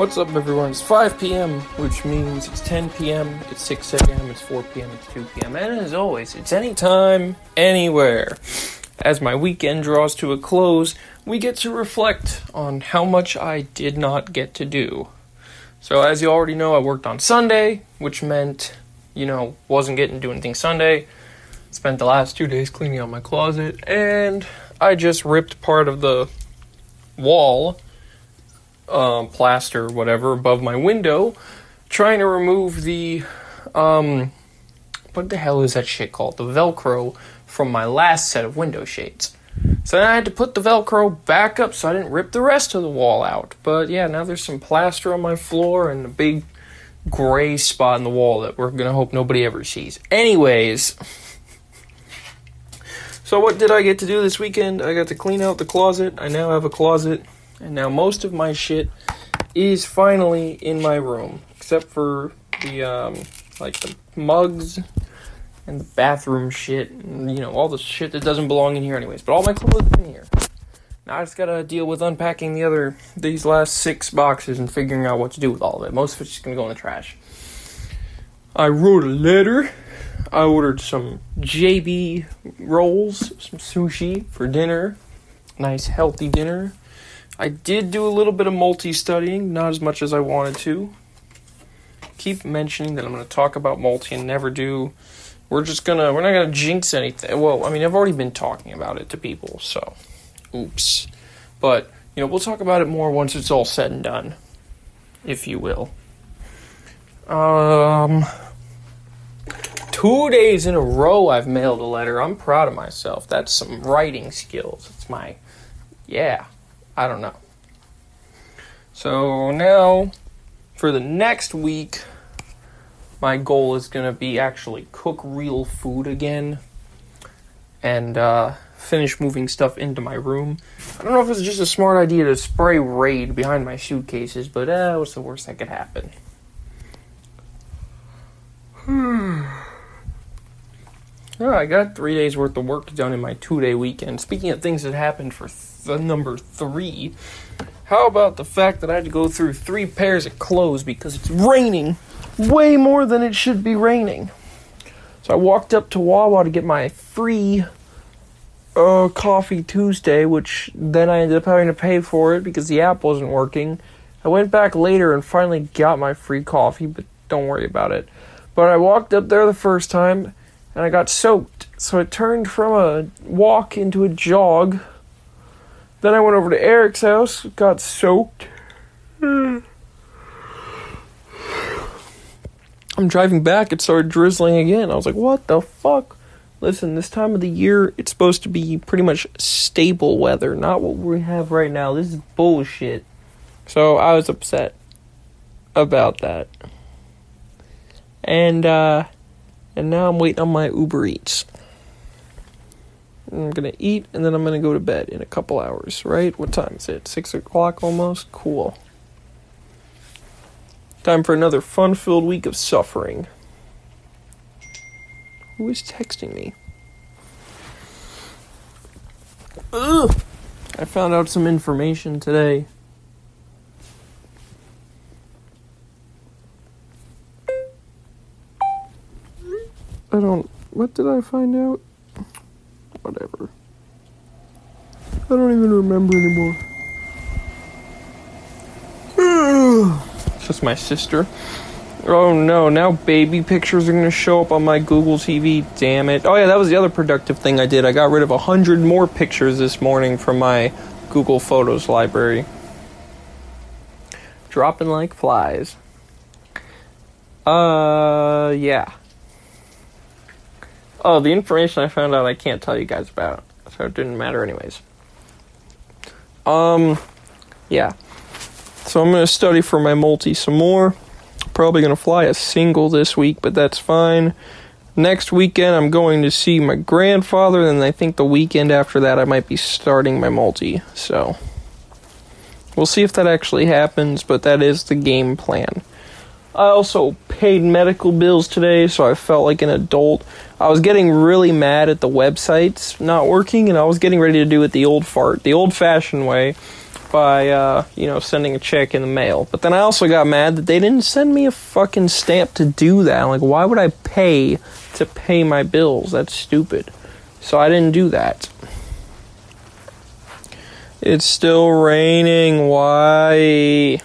What's up, everyone? It's 5 p.m., which means it's 10 p.m., it's 6 a.m., it's 4 p.m., it's 2 p.m., and as always, it's anytime, anywhere. As my weekend draws to a close, we get to reflect on how much I did not get to do. So, as you already know, I worked on Sunday, which meant, you know, wasn't getting to do anything Sunday. Spent the last two days cleaning out my closet, and I just ripped part of the wall um, plaster, whatever, above my window, trying to remove the, um, what the hell is that shit called? The Velcro from my last set of window shades. So then I had to put the Velcro back up so I didn't rip the rest of the wall out. But yeah, now there's some plaster on my floor and a big gray spot in the wall that we're gonna hope nobody ever sees. Anyways. So what did I get to do this weekend? I got to clean out the closet. I now have a closet and now most of my shit is finally in my room, except for the um, like the mugs and the bathroom shit, and, you know, all the shit that doesn't belong in here anyways. But all my clothes in here. Now I just gotta deal with unpacking the other these last six boxes and figuring out what to do with all of it. Most of it's just gonna go in the trash. I wrote a letter. I ordered some JB rolls, some sushi for dinner. Nice healthy dinner. I did do a little bit of multi studying, not as much as I wanted to. Keep mentioning that I'm going to talk about multi and never do. We're just gonna, we're not gonna jinx anything. Well, I mean, I've already been talking about it to people, so oops. But, you know, we'll talk about it more once it's all said and done, if you will. Um, two days in a row I've mailed a letter. I'm proud of myself. That's some writing skills. It's my, yeah. I don't know. So now, for the next week, my goal is going to be actually cook real food again and uh, finish moving stuff into my room. I don't know if it's just a smart idea to spray Raid behind my suitcases, but uh, what's the worst that could happen? Hmm. I got three days worth of work done in my two day weekend. Speaking of things that happened for the number three. How about the fact that I had to go through three pairs of clothes because it's raining way more than it should be raining? So I walked up to Wawa to get my free uh, coffee Tuesday, which then I ended up having to pay for it because the app wasn't working. I went back later and finally got my free coffee, but don't worry about it. But I walked up there the first time and I got soaked. So it turned from a walk into a jog then I went over to Eric's house, got soaked. I'm driving back, it started drizzling again. I was like, what the fuck? Listen, this time of the year, it's supposed to be pretty much stable weather, not what we have right now. This is bullshit. So I was upset about that. And, uh, and now I'm waiting on my Uber Eats. I'm gonna eat and then I'm gonna go to bed in a couple hours, right? What time is it? Six o'clock almost? Cool. Time for another fun filled week of suffering. Who is texting me? Ugh! I found out some information today. I don't. What did I find out? whatever. I don't even remember anymore. it's just my sister. Oh no, now baby pictures are gonna show up on my Google TV. Damn it. Oh yeah, that was the other productive thing I did. I got rid of a hundred more pictures this morning from my Google Photos library. Dropping like flies. Uh, yeah. Oh, the information I found out I can't tell you guys about, so it didn't matter anyways. Um, yeah. So I'm gonna study for my multi some more. Probably gonna fly a single this week, but that's fine. Next weekend I'm going to see my grandfather, and I think the weekend after that I might be starting my multi. So we'll see if that actually happens, but that is the game plan. I also paid medical bills today, so I felt like an adult. I was getting really mad at the websites not working, and I was getting ready to do it the old fart, the old fashioned way. by uh, you know sending a check in the mail. But then I also got mad that they didn't send me a fucking stamp to do that. Like, why would I pay to pay my bills? That's stupid. So I didn't do that. It's still raining. Why?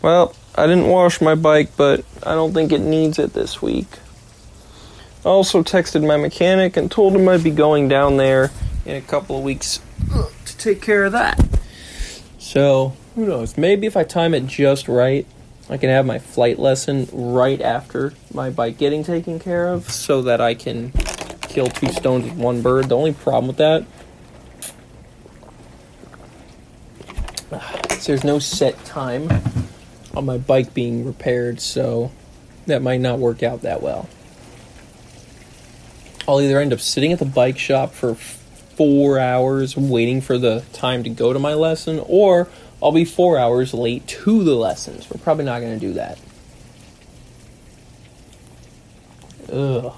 Well, I didn't wash my bike, but I don't think it needs it this week. I also texted my mechanic and told him I'd be going down there in a couple of weeks to take care of that. So, who knows? Maybe if I time it just right, I can have my flight lesson right after my bike getting taken care of so that I can kill two stones with one bird. The only problem with that is there's no set time on my bike being repaired, so that might not work out that well. I'll either end up sitting at the bike shop for four hours waiting for the time to go to my lesson, or I'll be four hours late to the lessons. We're probably not going to do that. Ugh.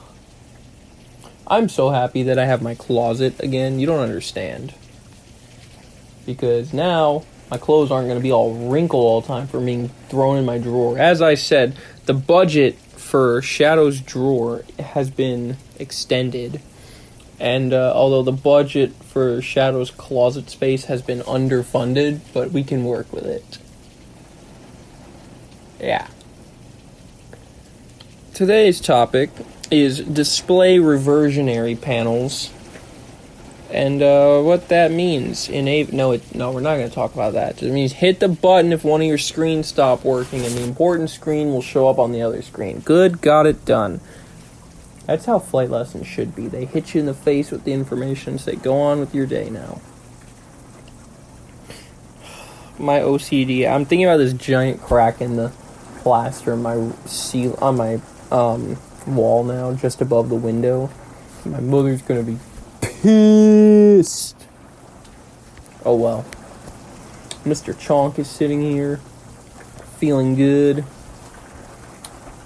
I'm so happy that I have my closet again. You don't understand. Because now my clothes aren't going to be all wrinkled all the time for being thrown in my drawer. As I said, the budget for Shadow's drawer has been extended. And uh, although the budget for Shadow's closet space has been underfunded, but we can work with it. Yeah. Today's topic is display reversionary panels and uh, what that means in a no it, no we're not going to talk about that. It means hit the button if one of your screens stop working and the important screen will show up on the other screen. Good got it done. That's how flight lessons should be. They hit you in the face with the information say go on with your day now. My ocd i'm thinking about this giant crack in the plaster on my on my um, wall now just above the window. My mother's gonna be pissed. Oh well. Mr. Chonk is sitting here, feeling good.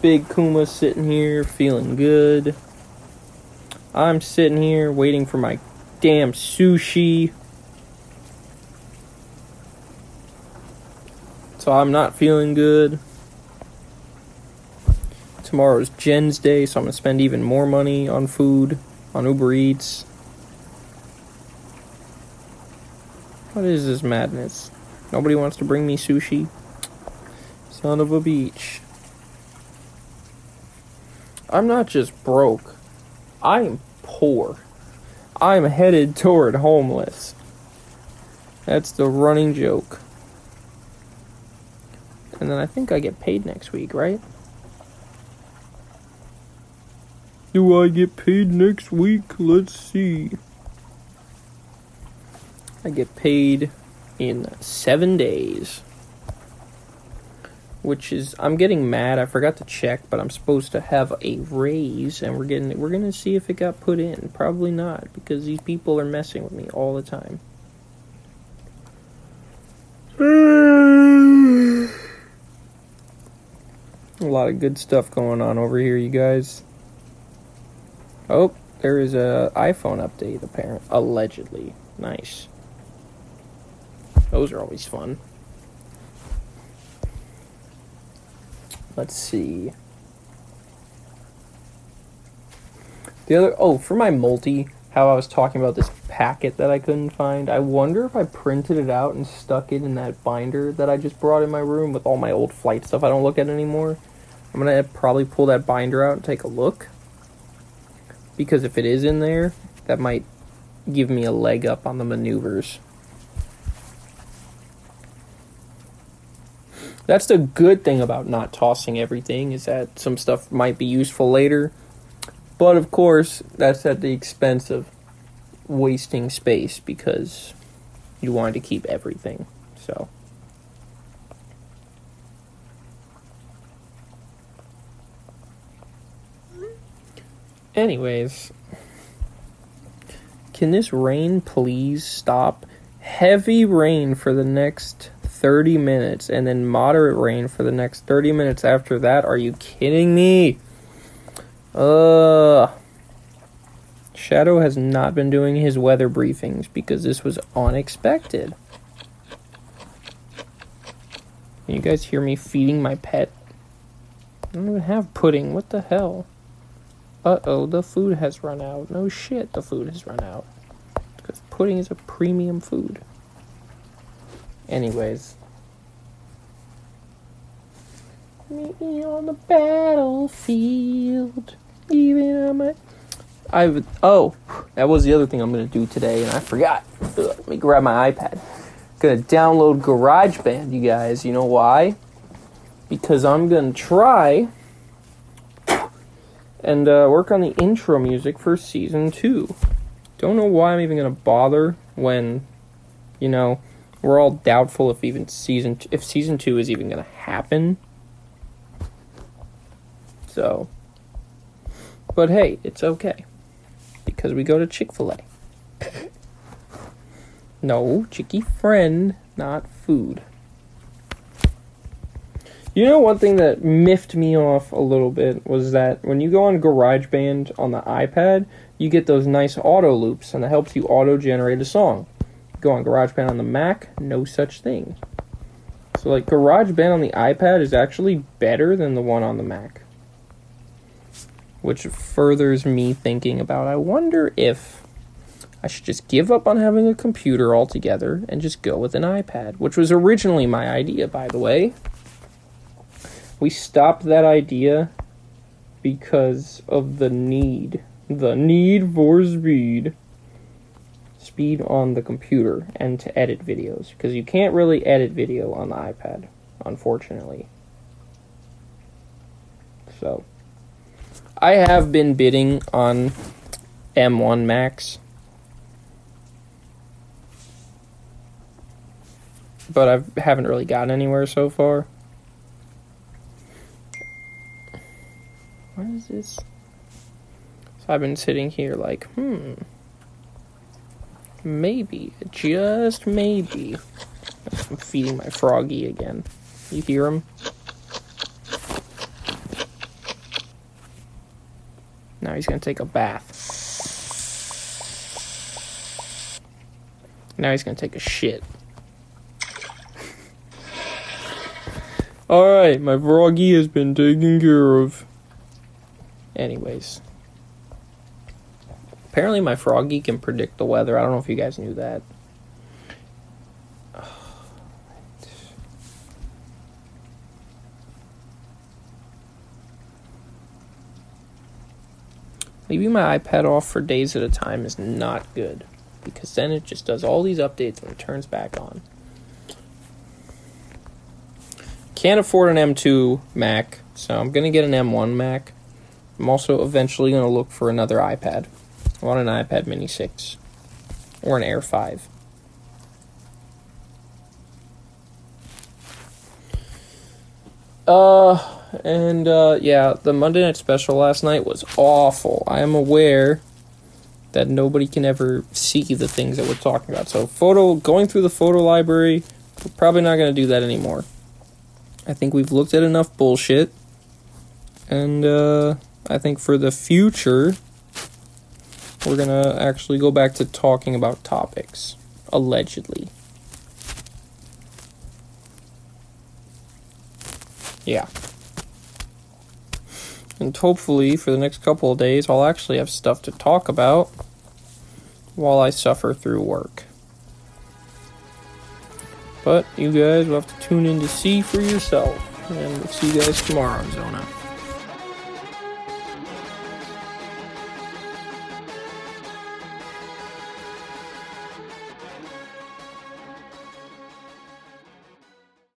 Big Kuma sitting here, feeling good. I'm sitting here waiting for my damn sushi. So I'm not feeling good. Tomorrow's Jen's day, so I'm gonna spend even more money on food, on Uber Eats. What is this madness? Nobody wants to bring me sushi? Son of a beach. I'm not just broke. I am poor. I'm headed toward homeless. That's the running joke. And then I think I get paid next week, right? Do I get paid next week? Let's see. I get paid in seven days. Which is I'm getting mad. I forgot to check, but I'm supposed to have a raise and we're getting we're gonna see if it got put in. Probably not, because these people are messing with me all the time. A lot of good stuff going on over here, you guys. Oh, there is a iPhone update apparent allegedly. Nice. Those are always fun. Let's see. The other oh, for my multi, how I was talking about this packet that I couldn't find. I wonder if I printed it out and stuck it in that binder that I just brought in my room with all my old flight stuff I don't look at anymore. I'm gonna probably pull that binder out and take a look. Because if it is in there, that might give me a leg up on the maneuvers. That's the good thing about not tossing everything is that some stuff might be useful later. But of course, that's at the expense of wasting space because you want to keep everything. So Anyways, can this rain please stop? Heavy rain for the next 30 minutes and then moderate rain for the next 30 minutes after that. Are you kidding me? Uh Shadow has not been doing his weather briefings because this was unexpected. Can you guys hear me feeding my pet? I don't even have pudding. What the hell? Uh oh, the food has run out. No shit, the food has run out. Because pudding is a premium food. Anyways. Meet me on the battlefield. Even on my. I would. Oh, that was the other thing I'm gonna do today, and I forgot. Ugh, let me grab my iPad. Gonna download GarageBand, you guys. You know why? Because I'm gonna try and uh, work on the intro music for season two. Don't know why I'm even gonna bother when, you know, we're all doubtful if even season t- if season two is even gonna happen. So, but hey, it's okay because we go to Chick Fil A. no, Chicky friend, not food. You know, one thing that miffed me off a little bit was that when you go on GarageBand on the iPad, you get those nice auto loops, and it helps you auto generate a song. Go on GarageBand on the Mac, no such thing. So, like, GarageBand on the iPad is actually better than the one on the Mac. Which furthers me thinking about I wonder if I should just give up on having a computer altogether and just go with an iPad, which was originally my idea, by the way we stopped that idea because of the need. The need for speed. Speed on the computer and to edit videos. Because you can't really edit video on the iPad, unfortunately. So, I have been bidding on M1 Max. But I haven't really gotten anywhere so far. What is this? So I've been sitting here like, hmm. Maybe, just maybe. I'm feeding my froggy again. You hear him? Now he's gonna take a bath. Now he's gonna take a shit. Alright, my froggy has been taken care of. Anyways. Apparently my froggy can predict the weather. I don't know if you guys knew that. Leaving my iPad off for days at a time is not good because then it just does all these updates and it turns back on. Can't afford an M2 Mac, so I'm going to get an M1 Mac. I'm also eventually going to look for another iPad. I want an iPad Mini 6 or an Air 5. Uh, and uh, yeah, the Monday Night Special last night was awful. I am aware that nobody can ever see the things that we're talking about. So, photo going through the photo library, we're probably not going to do that anymore. I think we've looked at enough bullshit, and uh, I think for the future, we're gonna actually go back to talking about topics, allegedly. Yeah. And hopefully, for the next couple of days, I'll actually have stuff to talk about while I suffer through work. But you guys will have to tune in to see for yourself. And we'll see you guys tomorrow, Zona.